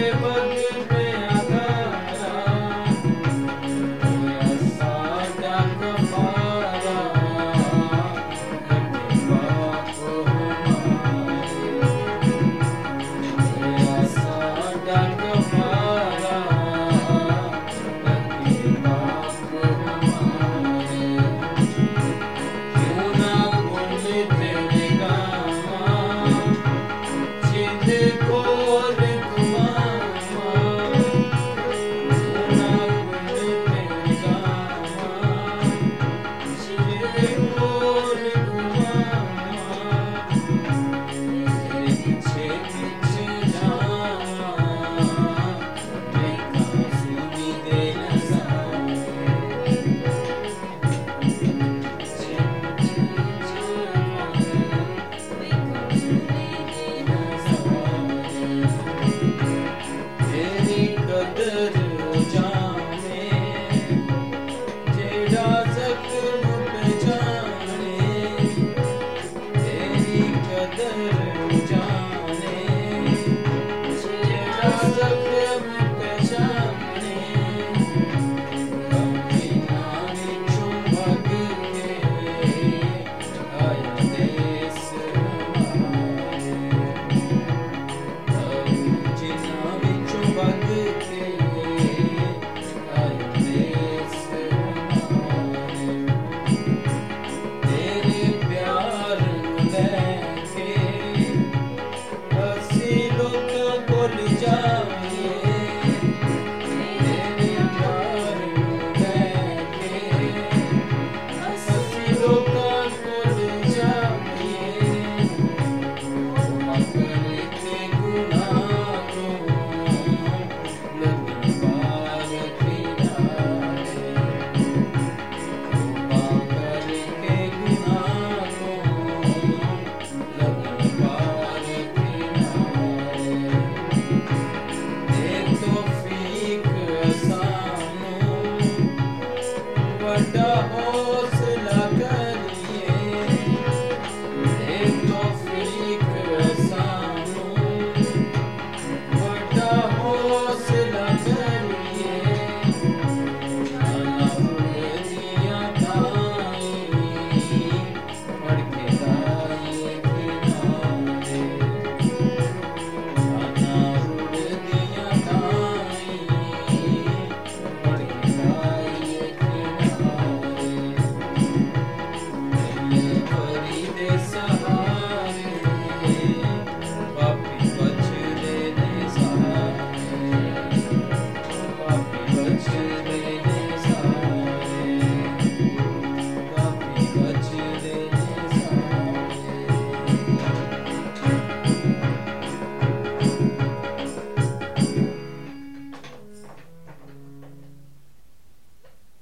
Just Wanda, oh.